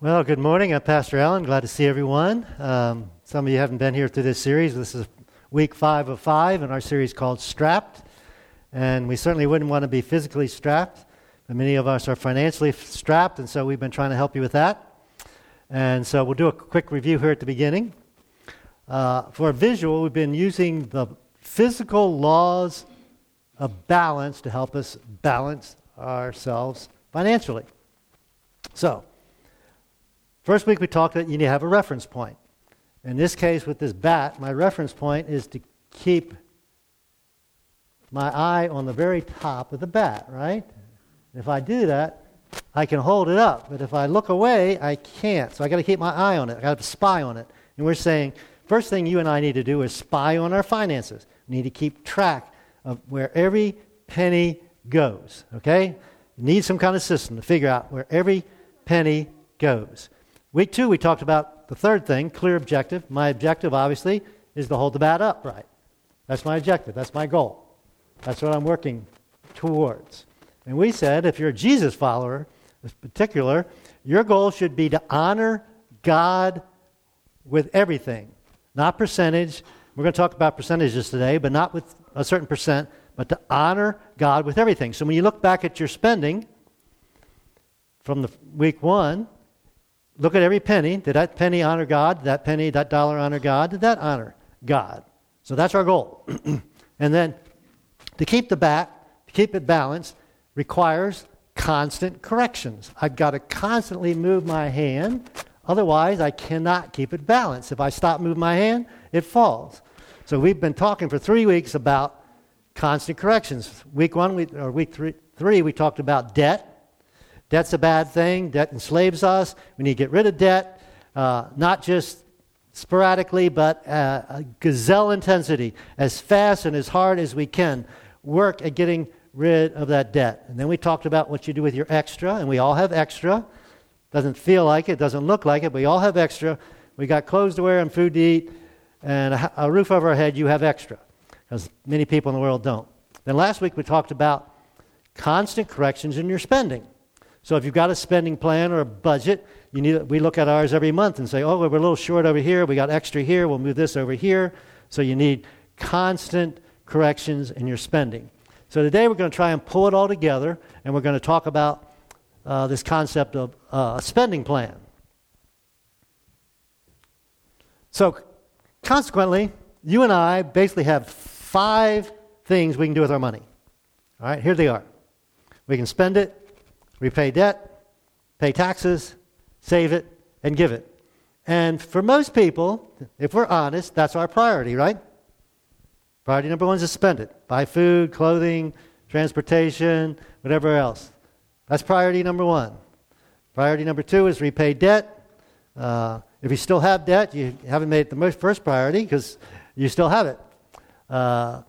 Well, good morning. I'm Pastor Allen. Glad to see everyone. Um, some of you haven't been here through this series. This is week five of five in our series called Strapped. And we certainly wouldn't want to be physically strapped, but many of us are financially strapped, and so we've been trying to help you with that. And so we'll do a quick review here at the beginning. Uh, for a visual, we've been using the physical laws of balance to help us balance ourselves financially. So, first week we talked that you need to have a reference point. In this case, with this bat, my reference point is to keep my eye on the very top of the bat, right? If I do that, I can hold it up. But if I look away, I can't. So I got to keep my eye on it. I got to spy on it. And we're saying, first thing you and I need to do is spy on our finances. We need to keep track of where every penny goes. Okay? need some kind of system to figure out where every penny goes. Week two, we talked about the third thing clear objective. My objective, obviously, is to hold the bat upright. That's my objective. That's my goal. That's what I'm working towards. And we said if you're a Jesus follower, in particular, your goal should be to honor God with everything, not percentage. We're going to talk about percentages today, but not with a certain percent, but to honor God with everything. So when you look back at your spending from the week one, look at every penny. Did that penny honor God? Did that penny, that dollar honor God? Did that honor God? So that's our goal. and then to keep the bat, to keep it balanced, requires constant corrections. I've got to constantly move my hand, otherwise, I cannot keep it balanced. If I stop moving my hand, it falls. So we've been talking for three weeks about constant corrections. Week one, we, or week three, three, we talked about debt. Debt's a bad thing. Debt enslaves us. We need to get rid of debt, uh, not just sporadically, but uh, gazelle intensity, as fast and as hard as we can. Work at getting rid of that debt. And then we talked about what you do with your extra, and we all have extra. Doesn't feel like it, doesn't look like it, but we all have extra. We got clothes to wear and food to eat, and a, a roof over our head, you have extra because many people in the world don't. Then last week we talked about constant corrections in your spending. So if you've got a spending plan or a budget, you need, we look at ours every month and say, oh, we're a little short over here, we got extra here, we'll move this over here. So you need constant corrections in your spending. So today we're going to try and pull it all together, and we're going to talk about uh, this concept of uh, a spending plan. So consequently, you and I basically have five things we can do with our money. All right, here they are. We can spend it, repay debt, pay taxes, save it, and give it. And for most people, if we're honest, that's our priority, right? Priority number one is to spend it. Buy food, clothing, transportation, whatever else. That's priority number one. Priority number two is repay debt. Uh, if you still have debt, you haven't made it the first priority because you still have it. Uh,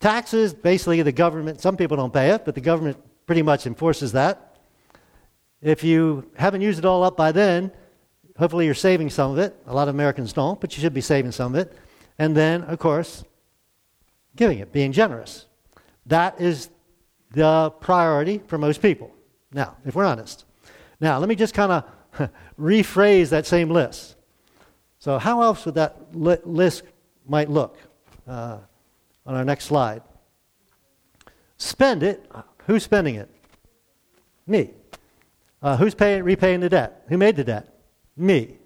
taxes, basically, the government, some people don't pay it, but the government pretty much enforces that. If you haven't used it all up by then, hopefully you're saving some of it. A lot of Americans don't, but you should be saving some of it. And then, of course, giving it, being generous. That is the priority for most people. Now, if we're honest. Now, let me just kind of rephrase that same list. So, how else would that li- list might look? uh, on our next slide. Spend it. Who's spending it? Me. Uh, who's paying, repaying the debt? Who made the debt? Me.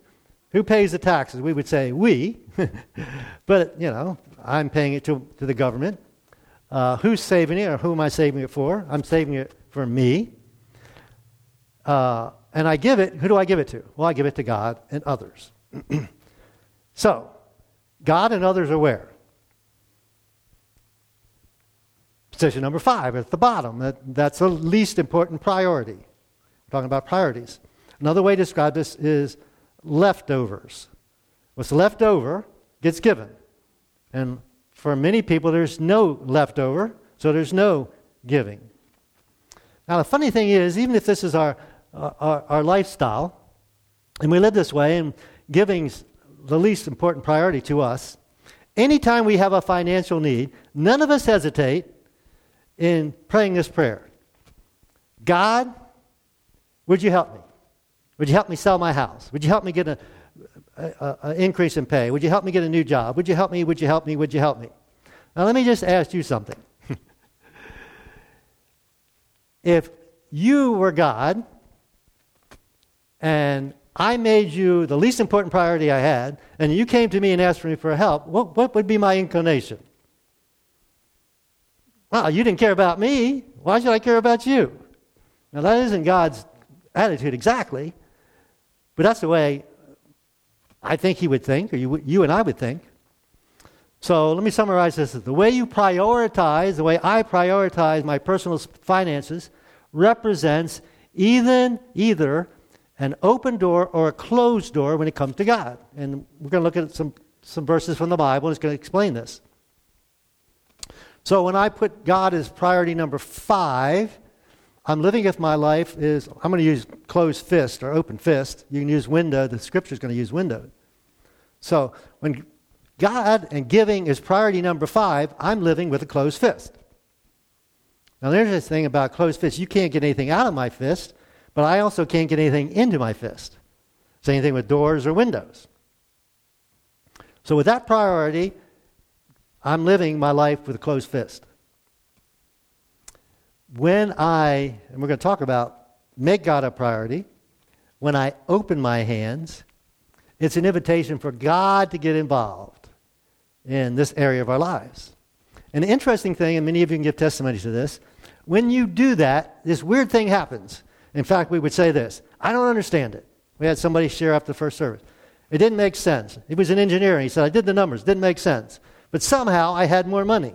Who pays the taxes? We would say we, but you know, I'm paying it to, to the government. Uh, who's saving it, or who am I saving it for? I'm saving it for me. Uh, and I give it, who do I give it to? Well, I give it to God and others. so, God and others are where? Position number five at the bottom. That, that's the least important priority. Talking about priorities. Another way to describe this is leftovers. What's left over gets given. And for many people, there's no leftover, so there's no giving. Now, the funny thing is, even if this is our, our, our lifestyle, and we live this way, and giving's the least important priority to us, anytime we have a financial need, none of us hesitate in praying this prayer God, would you help me? Would you help me sell my house? Would you help me get an increase in pay? Would you help me get a new job? Would you help me? Would you help me? Would you help me? Now, let me just ask you something. if you were God and I made you the least important priority I had, and you came to me and asked me for help, what, what would be my inclination? Well, you didn't care about me. Why should I care about you? Now, that isn't God's attitude exactly, but that's the way I think He would think, or you, you and I would think. So let me summarize this. The way you prioritize, the way I prioritize my personal finances, represents even either an open door or a closed door when it comes to God. And we're going to look at some, some verses from the Bible. and It's going to explain this. So when I put God as priority number five, I'm living if my life is, I'm going to use closed fist or open fist. You can use window. The scripture is going to use window. So when God and giving is priority number five, I'm living with a closed fist. Now, there's this thing about closed fist. You can't get anything out of my fist, but I also can't get anything into my fist. Same thing with doors or windows. So, with that priority, I'm living my life with a closed fist. When I, and we're going to talk about make God a priority, when I open my hands, it's an invitation for God to get involved in this area of our lives. And the interesting thing, and many of you can give testimony to this, when you do that, this weird thing happens. In fact, we would say this I don't understand it. We had somebody share after the first service. It didn't make sense. He was an engineer. and He said, I did the numbers, didn't make sense. But somehow I had more money.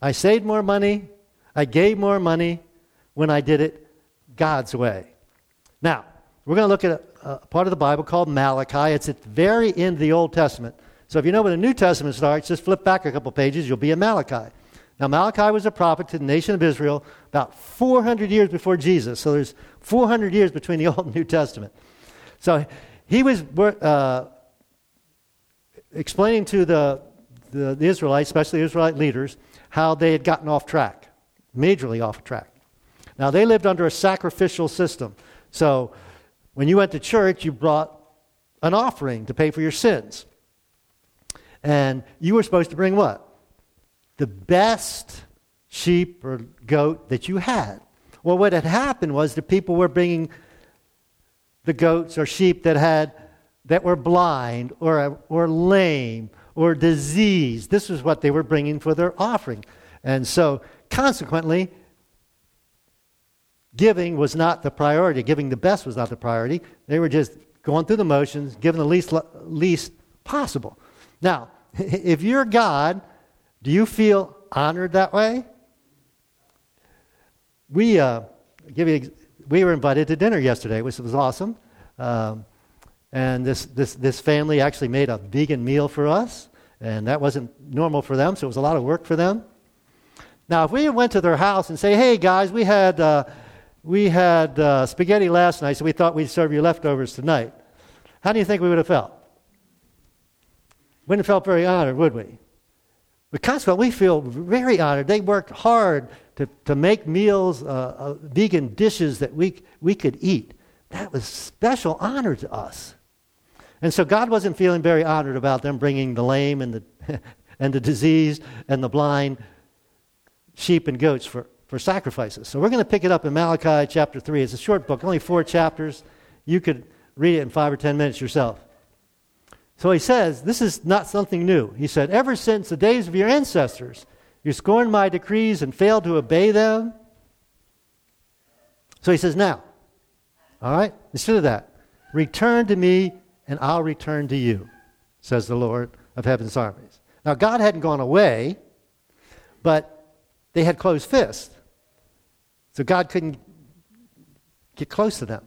I saved more money. I gave more money when I did it God's way. Now, we're going to look at a, a, part of the Bible called Malachi. It's at the very end of the Old Testament. So if you know where the New Testament starts, just flip back a couple pages, you'll be in Malachi. Now, Malachi was a prophet to the nation of Israel about 400 years before Jesus. So there's 400 years between the Old and New Testament. So he was uh, explaining to the the, the Israelites, especially Israelite leaders, how they had gotten off track, majorly off track. Now, they lived under a sacrificial system. So, when you went to church, you brought an offering to pay for your sins. And you were supposed to bring what? The best sheep or goat that you had. Well, what had happened was the people were bringing the goats or sheep that had that were blind or, or lame or diseased. This was what they were bringing for their offering. And so, consequently, giving was not the priority. Giving the best was not the priority. They were just going through the motions, giving the least, least possible. Now, if you're God, do you feel honored that way? We, uh, give you, we were invited to dinner yesterday, which was awesome. Um, and this, this, this family actually made a vegan meal for us, and that wasn't normal for them, so it was a lot of work for them. Now, if we went to their house and say, hey, guys, we had, uh, we had uh, spaghetti last night, so we thought we'd serve you leftovers tonight, how do you think we would have felt? Wouldn't have felt very honored, would we? Because consequently, we feel very honored. They worked hard to, to make meals, uh, uh, vegan dishes that we, we could eat. That was special honor to us. And so God wasn't feeling very honored about them bringing the lame and the, and the diseased and the blind sheep and goats for, for sacrifices. So we're going to pick it up in Malachi chapter 3. It's a short book, only four chapters. You could read it in five or ten minutes yourself. So he says, This is not something new. He said, Ever since the days of your ancestors, you scorned my decrees and failed to obey them. So he says, Now, all right, instead of that, return to me and I'll return to you, says the Lord of heaven's armies. Now, God hadn't gone away, but they had closed fists. So God couldn't get close to them.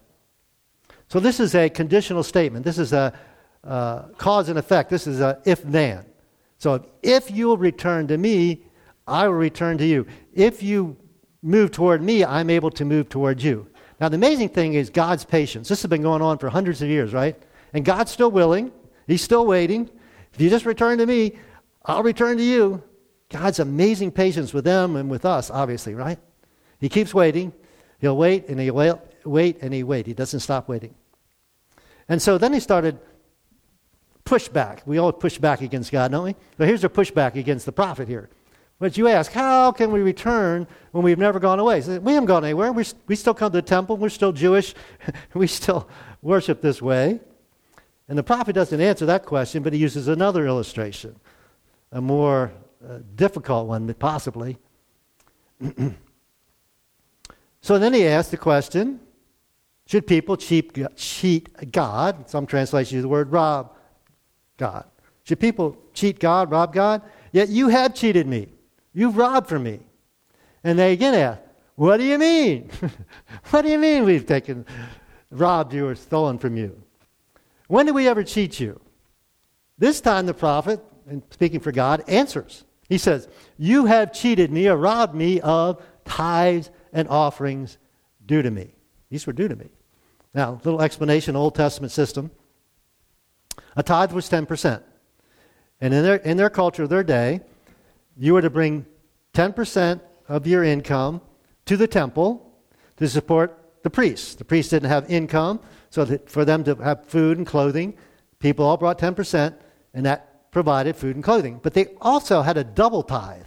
So this is a conditional statement. This is a uh, cause and effect. This is a if then. So if you'll return to me, I will return to you. If you move toward me, I'm able to move toward you. Now, the amazing thing is God's patience. This has been going on for hundreds of years, right? And God's still willing, He's still waiting. If you just return to me, I'll return to you. God's amazing patience with them and with us, obviously, right? He keeps waiting. He'll wait and he'll wait, wait and he wait. He doesn't stop waiting. And so then he started pushback. We all push back against God, don't we? But here's a pushback against the prophet here. But you ask, how can we return when we've never gone away? We haven't gone anywhere. we we still come to the temple. We're still Jewish. we still worship this way. And the prophet doesn't answer that question, but he uses another illustration, a more difficult one, possibly. so then he asks the question Should people cheat, cheat God? Some translations use the word rob God. Should people cheat God, rob God? Yet you have cheated me. You've robbed from me. And they again ask, What do you mean? what do you mean we've taken, robbed you, or stolen from you? When did we ever cheat you? This time the prophet, and speaking for God, answers. He says, You have cheated me or robbed me of tithes and offerings due to me. These were due to me. Now, little explanation, Old Testament system. A tithe was 10%. And in their, in their culture, of their day, you were to bring 10% of your income to the temple to support the priests. The priests didn't have income, so for them to have food and clothing, people all brought 10%, and that provided food and clothing. But they also had a double tithe.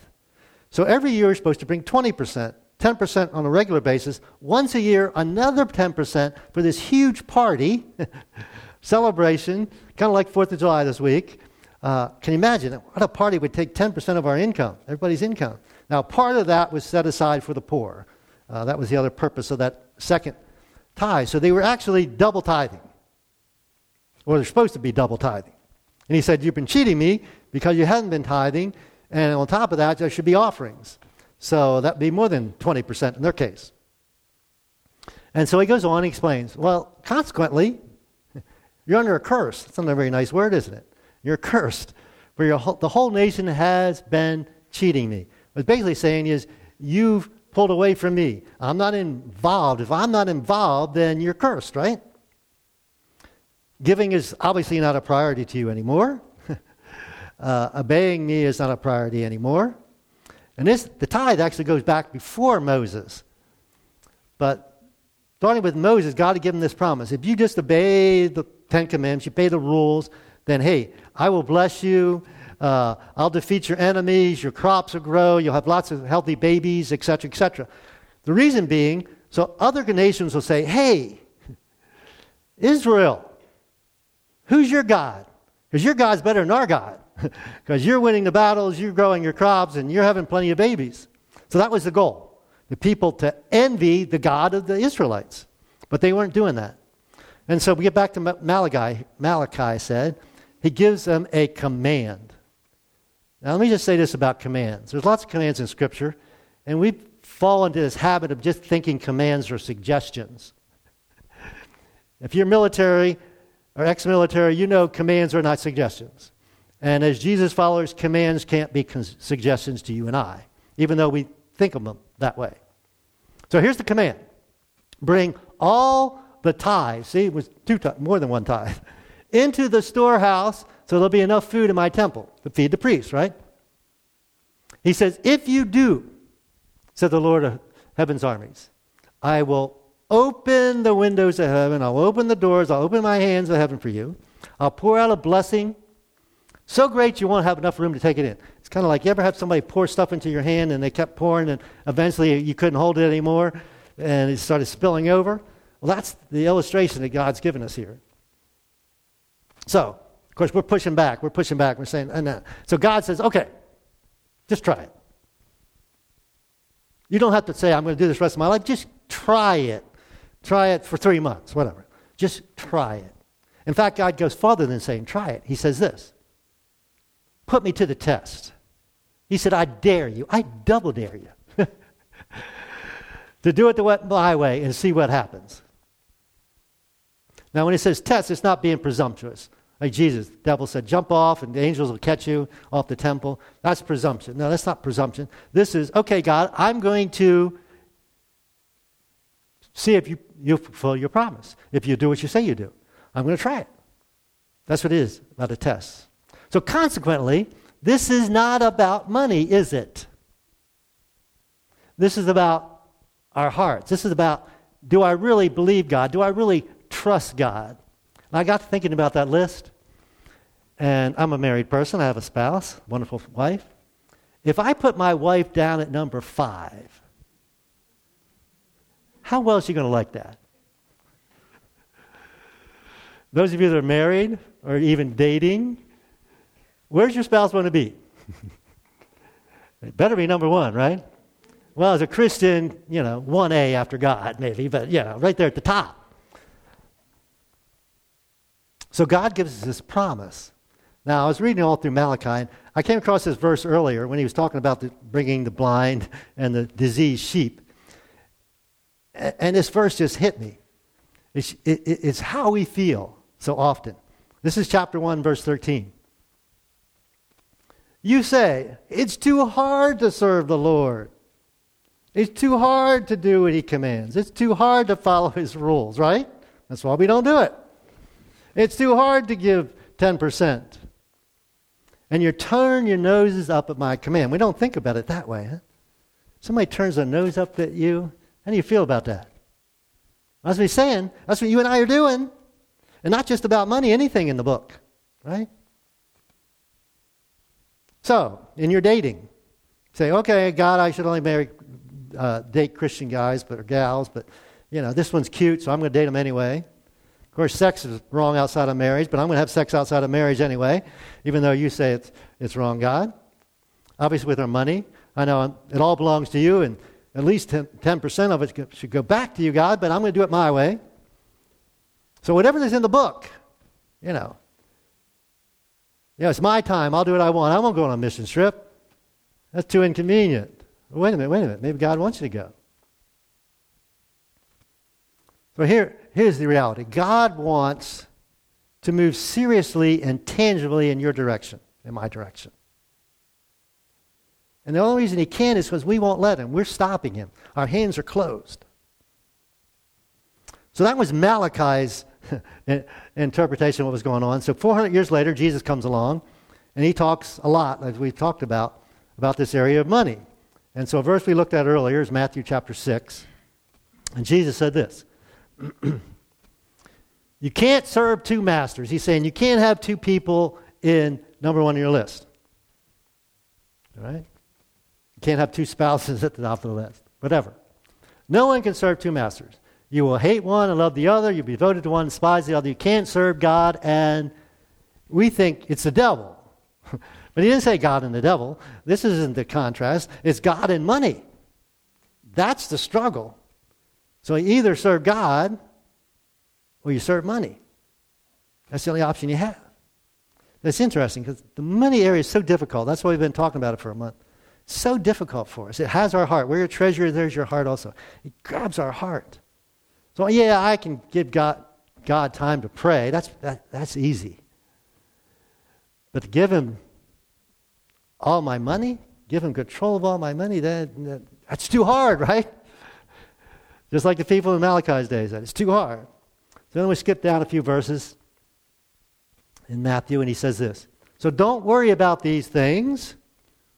So every year you're supposed to bring 20%, 10% on a regular basis. Once a year, another 10% for this huge party, celebration, kind of like 4th of July this week. Uh, can you imagine what a party would take 10% of our income, everybody's income? Now, part of that was set aside for the poor. Uh, that was the other purpose of that second tithe. So they were actually double tithing. Or they're supposed to be double tithing. And he said, You've been cheating me because you haven't been tithing. And on top of that, there should be offerings. So that'd be more than 20% in their case. And so he goes on and explains, Well, consequently, you're under a curse. That's not a very nice word, isn't it? You're cursed. For your whole, the whole nation has been cheating me. What basically saying is, you've pulled away from me. I'm not involved. If I'm not involved, then you're cursed, right? Giving is obviously not a priority to you anymore. uh, obeying me is not a priority anymore. And this, the tithe actually goes back before Moses. But starting with Moses, God had given this promise. If you just obey the Ten Commandments, you obey the rules, then hey, I will bless you. Uh, I'll defeat your enemies. Your crops will grow. You'll have lots of healthy babies, etc., etc. The reason being, so other nations will say, hey, Israel, who's your God? Because your God's better than our God. Because you're winning the battles, you're growing your crops, and you're having plenty of babies. So that was the goal. The people to envy the God of the Israelites. But they weren't doing that. And so we get back to Malachi. Malachi said, he gives them a command. Now, let me just say this about commands. There's lots of commands in Scripture, and we fall into this habit of just thinking commands are suggestions. if you're military or ex military, you know commands are not suggestions. And as Jesus followers, commands can't be suggestions to you and I, even though we think of them that way. So here's the command bring all the tithes, see, it was two tithes, more than one tithe, into the storehouse so there'll be enough food in my temple to feed the priests, right? He says, If you do, said the Lord of heaven's armies, I will open the windows of heaven, I'll open the doors, I'll open my hands of heaven for you. I'll pour out a blessing so great you won't have enough room to take it in. It's kind of like you ever have somebody pour stuff into your hand and they kept pouring and eventually you couldn't hold it anymore and it started spilling over? Well, that's the illustration that God's given us here. So, of course, we're pushing back. We're pushing back. We're saying, no. So God says, okay, just try it. You don't have to say, I'm going to do this rest of my life. Just try it. Try it for three months, whatever. Just try it. In fact, God goes farther than saying, try it. He says this Put me to the test. He said, I dare you. I double dare you to do it the my way and see what happens. Now, when he says test, it's not being presumptuous. Like Jesus, the devil said, jump off and the angels will catch you off the temple. That's presumption. No, that's not presumption. This is, okay, God, I'm going to see if you, you fulfill your promise. If you do what you say you do, I'm going to try it. That's what it is about a test. So, consequently, this is not about money, is it? This is about our hearts. This is about do I really believe God? Do I really trust God? And I got to thinking about that list. And I'm a married person, I have a spouse, wonderful wife. If I put my wife down at number five, how well is she going to like that? Those of you that are married or even dating, where's your spouse going to be? it better be number one, right? Well, as a Christian, you know, 1A after God, maybe, but, you know, right there at the top. So God gives us this promise. Now, I was reading all through Malachi, I came across this verse earlier when he was talking about the, bringing the blind and the diseased sheep. And this verse just hit me. It's, it, it's how we feel so often. This is chapter 1, verse 13. You say, it's too hard to serve the Lord. It's too hard to do what he commands. It's too hard to follow his rules, right? That's why we don't do it. It's too hard to give 10%. And you turn your noses up at my command. We don't think about it that way, huh? Somebody turns their nose up at you. How do you feel about that? That's what he's saying. That's what you and I are doing. And not just about money, anything in the book, right? So, in your dating, say, okay, God, I should only marry, uh, date Christian guys but or gals, but you know, this one's cute, so I'm going to date him anyway. Of course, sex is wrong outside of marriage, but I'm going to have sex outside of marriage anyway, even though you say it's, it's wrong, God. Obviously, with our money, I know it all belongs to you, and at least 10, 10% of it should go back to you, God, but I'm going to do it my way. So whatever is in the book, you know. Yeah, it's my time. I'll do what I want. I won't go on a mission trip. That's too inconvenient. Wait a minute, wait a minute. Maybe God wants you to go. So here, here's the reality God wants to move seriously and tangibly in your direction, in my direction. And the only reason he can't is because we won't let him. We're stopping him. Our hands are closed. So that was Malachi's interpretation of what was going on. So 400 years later, Jesus comes along, and he talks a lot, as we've talked about, about this area of money. And so a verse we looked at earlier is Matthew chapter 6. And Jesus said this You can't serve two masters. He's saying you can't have two people in number one on your list. All right? Can't have two spouses at the top of the list. Whatever. No one can serve two masters. You will hate one and love the other. You'll be devoted to one and despise the other. You can't serve God and we think it's the devil. but he didn't say God and the devil. This isn't the contrast. It's God and money. That's the struggle. So you either serve God or you serve money. That's the only option you have. That's interesting because the money area is so difficult. That's why we've been talking about it for a month. So difficult for us. It has our heart. Where your treasure, there's your heart also. It grabs our heart. So, yeah, I can give God, God time to pray. That's, that, that's easy. But to give Him all my money, give Him control of all my money, that, that that's too hard, right? Just like the people in Malachi's days, it's too hard. So then we skip down a few verses in Matthew, and he says this. So don't worry about these things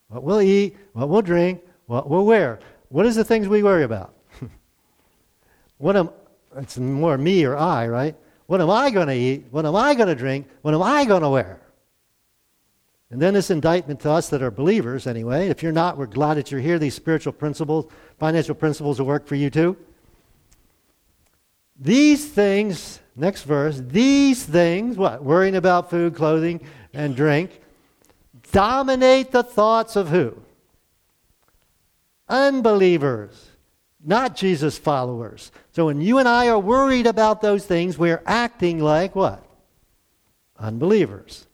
what we'll eat, what we'll drink, what we'll wear. What is the things we worry about? what am it's more me or I, right? What am I going to eat? What am I going to drink? What am I going to wear? And then this indictment to us that are believers, anyway. If you're not, we're glad that you're here. These spiritual principles, financial principles will work for you too. These things, next verse, these things, what? Worrying about food, clothing, and drink, dominate the thoughts of who? Unbelievers not Jesus followers. So when you and I are worried about those things, we're acting like what? Unbelievers.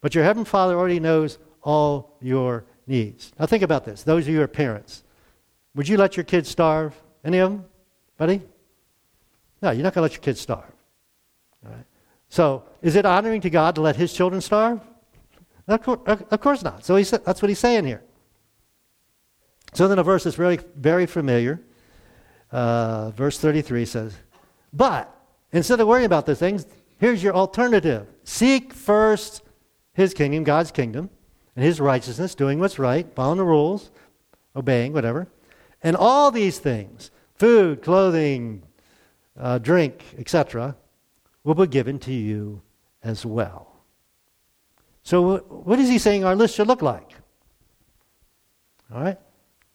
But your Heavenly Father already knows all your needs. Now think about this. Those of you who are parents, would you let your kids starve? Any of them? Buddy? No, you're not going to let your kids starve. All right. So is it honoring to God to let His children starve? Of course, not. So he said, that's what he's saying here. So then a verse that's really very familiar. Uh, verse 33 says, But instead of worrying about the things, here's your alternative. Seek first his kingdom, God's kingdom, and his righteousness, doing what's right, following the rules, obeying, whatever. And all these things, food, clothing, uh, drink, etc., will be given to you as well. So, what is he saying our list should look like? All right?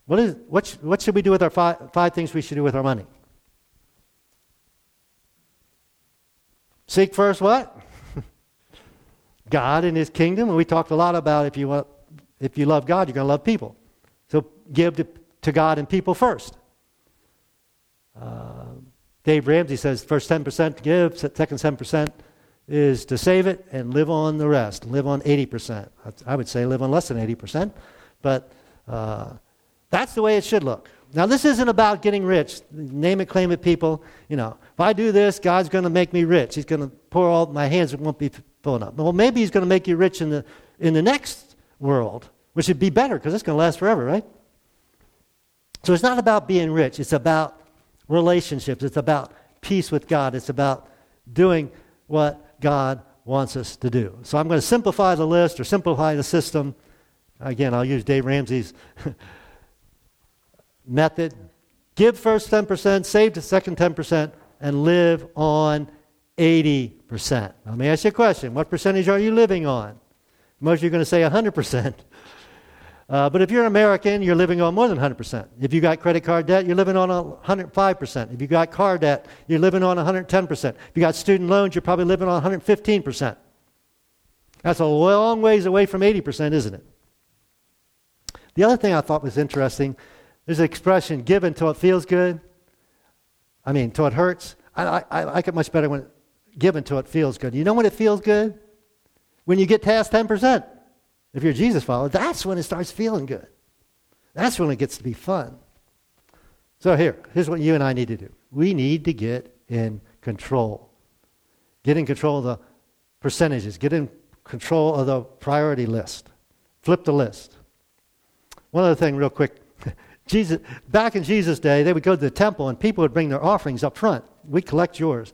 What, is, what, sh- what should we do with our five, five things we should do with our money? Seek first what? God and his kingdom. And we talked a lot about if you, want, if you love God, you're going to love people. So give to, to God and people first. Uh, Dave Ramsey says first 10% to give, second 10% is to save it and live on the rest. Live on 80%. I would say live on less than 80%, but uh, that's the way it should look. Now, this isn't about getting rich. Name it, claim it, people. You know, if I do this, God's going to make me rich. He's going to pour all my hands it won't be filling up. Well, maybe He's going to make you rich in the in the next world, which would be better because it's going to last forever, right? So it's not about being rich. It's about relationships. It's about peace with God. It's about doing what God wants us to do. So I'm going to simplify the list or simplify the system. Again, I'll use Dave Ramsey's method. Give first 10%, save the second 10%, and live on 80%. Let me ask you a question. What percentage are you living on? Most of you are going to say 100%. Uh, but if you're an American, you're living on more than 100%. If you got credit card debt, you're living on 105%. If you got car debt, you're living on 110%. If you got student loans, you're probably living on 115%. That's a long ways away from 80%, isn't it? The other thing I thought was interesting there's an expression, give until it feels good. I mean, until it hurts. I, I, I like it much better when give until it feels good. You know when it feels good? When you get past 10%. If you're a Jesus follower, that's when it starts feeling good. That's when it gets to be fun. So here, here's what you and I need to do. We need to get in control. Get in control of the percentages. Get in control of the priority list. Flip the list. One other thing, real quick. Jesus, back in Jesus' day, they would go to the temple and people would bring their offerings up front. We collect yours.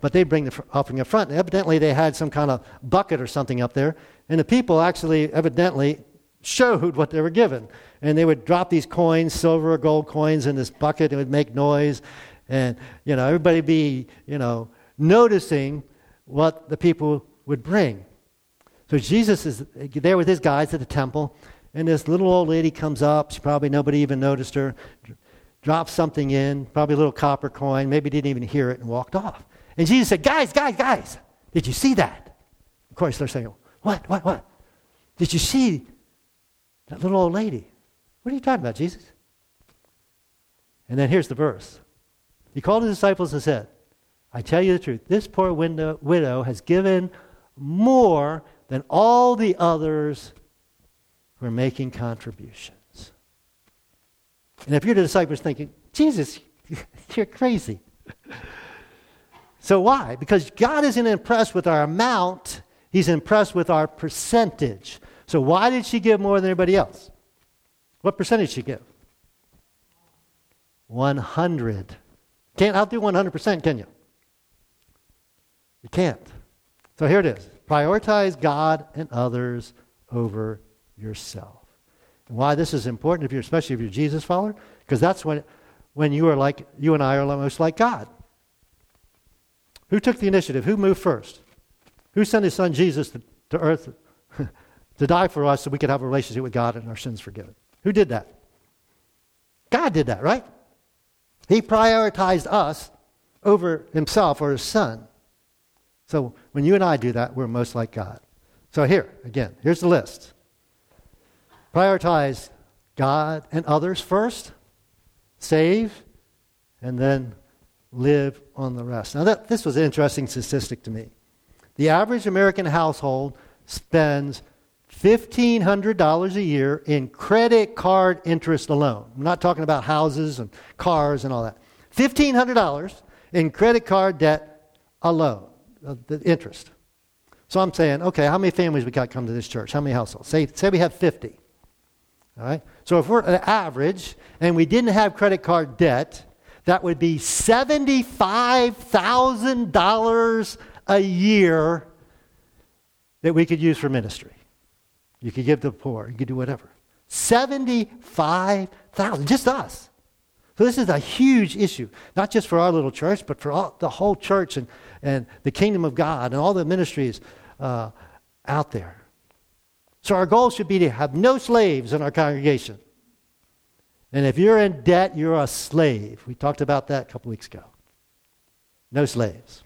But they'd bring the offering up front. And evidently, they had some kind of bucket or something up there. And the people actually, evidently, showed what they were given. And they would drop these coins, silver or gold coins, in this bucket. It would make noise. And, you know, everybody be, you know, noticing what the people would bring. So Jesus is there with his guys at the temple. And this little old lady comes up. She probably nobody even noticed her. Drops something in, probably a little copper coin. Maybe didn't even hear it and walked off. And Jesus said, Guys, guys, guys, did you see that? Of course, they're saying, What, what, what? Did you see that little old lady? What are you talking about, Jesus? And then here's the verse. He called his disciples and said, I tell you the truth, this poor widow, widow has given more than all the others who are making contributions. And if you're the disciples thinking, Jesus, you're crazy. so why? Because God isn't impressed with our amount, He's impressed with our percentage. So why did she give more than everybody else? What percentage she give? 100. Can't outdo 100%, can you? You can't. So here it is. Prioritize God and others over yourself. And why this is important, if you're, especially if you're a Jesus follower, because that's when, when you are like, you and I are most like God. Who took the initiative? Who moved first? Who sent his son Jesus to, to earth to die for us so we could have a relationship with God and our sins forgiven? Who did that? God did that, right? He prioritized us over himself or his son. So when you and I do that, we're most like God. So here, again, here's the list. Prioritize God and others first, save, and then live on the rest. Now, that, this was an interesting statistic to me. The average American household spends $1,500 a year in credit card interest alone. I'm not talking about houses and cars and all that. $1,500 in credit card debt alone, uh, the interest. So I'm saying, okay, how many families we got come to this church? How many households? Say, say we have 50. All right? So if we're an average and we didn't have credit card debt, that would be $75,000 a year that we could use for ministry. You could give to the poor, you could do whatever. 75,000, just us. So this is a huge issue, not just for our little church, but for all, the whole church and, and the kingdom of God and all the ministries uh, out there. So our goal should be to have no slaves in our congregation. And if you're in debt, you're a slave. We talked about that a couple weeks ago. No slaves.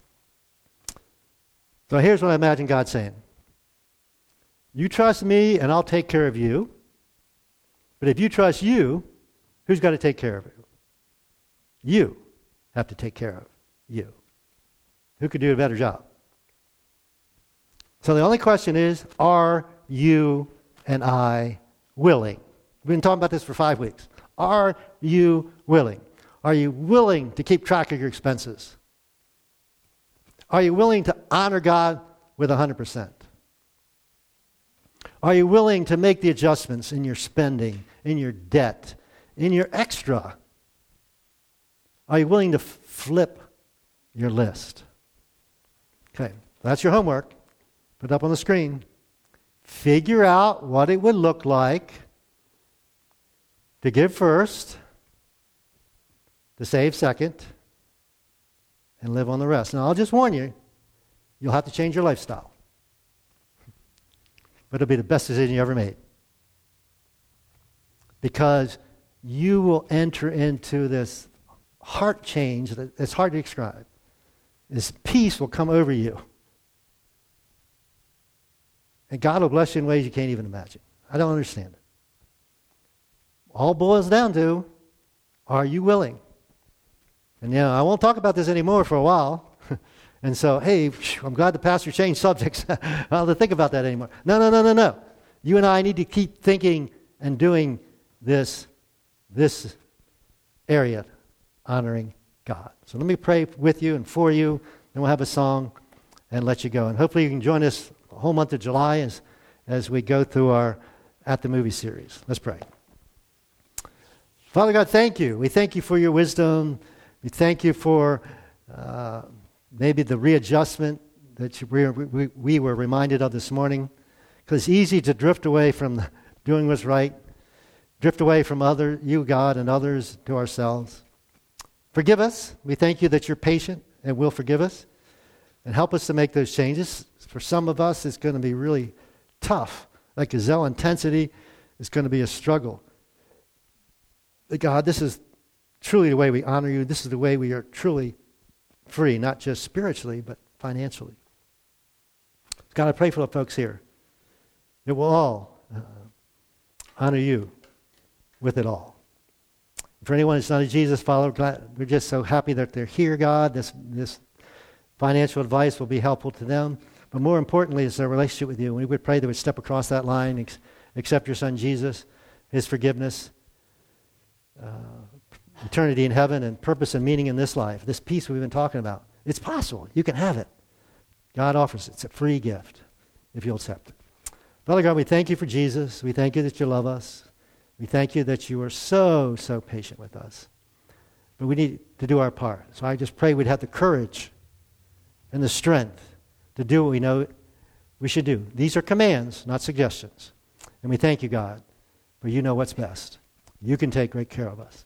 So here's what I imagine God saying You trust me, and I'll take care of you. But if you trust you, who's got to take care of it? You have to take care of you. Who could do a better job? So the only question is are you and I willing? We've been talking about this for five weeks. Are you willing? Are you willing to keep track of your expenses? Are you willing to honor God with 100%? Are you willing to make the adjustments in your spending, in your debt, in your extra? Are you willing to f- flip your list? Okay, that's your homework. Put it up on the screen. Figure out what it would look like to give first, to save second, and live on the rest. Now, I'll just warn you, you'll have to change your lifestyle. But it'll be the best decision you ever made. Because you will enter into this heart change that it's hard to describe. This peace will come over you. And God will bless you in ways you can't even imagine. I don't understand it. All boils down to are you willing? And you know, I won't talk about this anymore for a while. and so, hey, I'm glad the pastor changed subjects. I don't have to think about that anymore. No, no, no, no, no. You and I need to keep thinking and doing this, this area honoring God. So let me pray with you and for you, and we'll have a song and let you go. And hopefully you can join us the whole month of July as, as we go through our At the Movie series. Let's pray. Father God, thank you. We thank you for your wisdom. We thank you for uh, maybe the readjustment that you, we, we, we were reminded of this morning. Because it's easy to drift away from doing what's right, drift away from other, you, God, and others to ourselves. Forgive us. We thank you that you're patient and will forgive us and help us to make those changes. For some of us, it's going to be really tough. Like gazelle intensity is going to be a struggle. But God, this is truly the way we honor you. This is the way we are truly free, not just spiritually, but financially. God, I pray for the folks here that we'll all uh, honor you with it all. For anyone that's not a Jesus follower, glad, we're just so happy that they're here, God. This, this financial advice will be helpful to them. But more importantly, is their relationship with you. We would pray they would step across that line, ex- accept your son Jesus, his forgiveness, uh, eternity in heaven, and purpose and meaning in this life. This peace we've been talking about. It's possible. You can have it. God offers it. It's a free gift if you'll accept it. Father God, we thank you for Jesus. We thank you that you love us. We thank you that you are so, so patient with us. But we need to do our part. So I just pray we'd have the courage and the strength to do what we know we should do. These are commands, not suggestions. And we thank you, God, for you know what's best. You can take great care of us.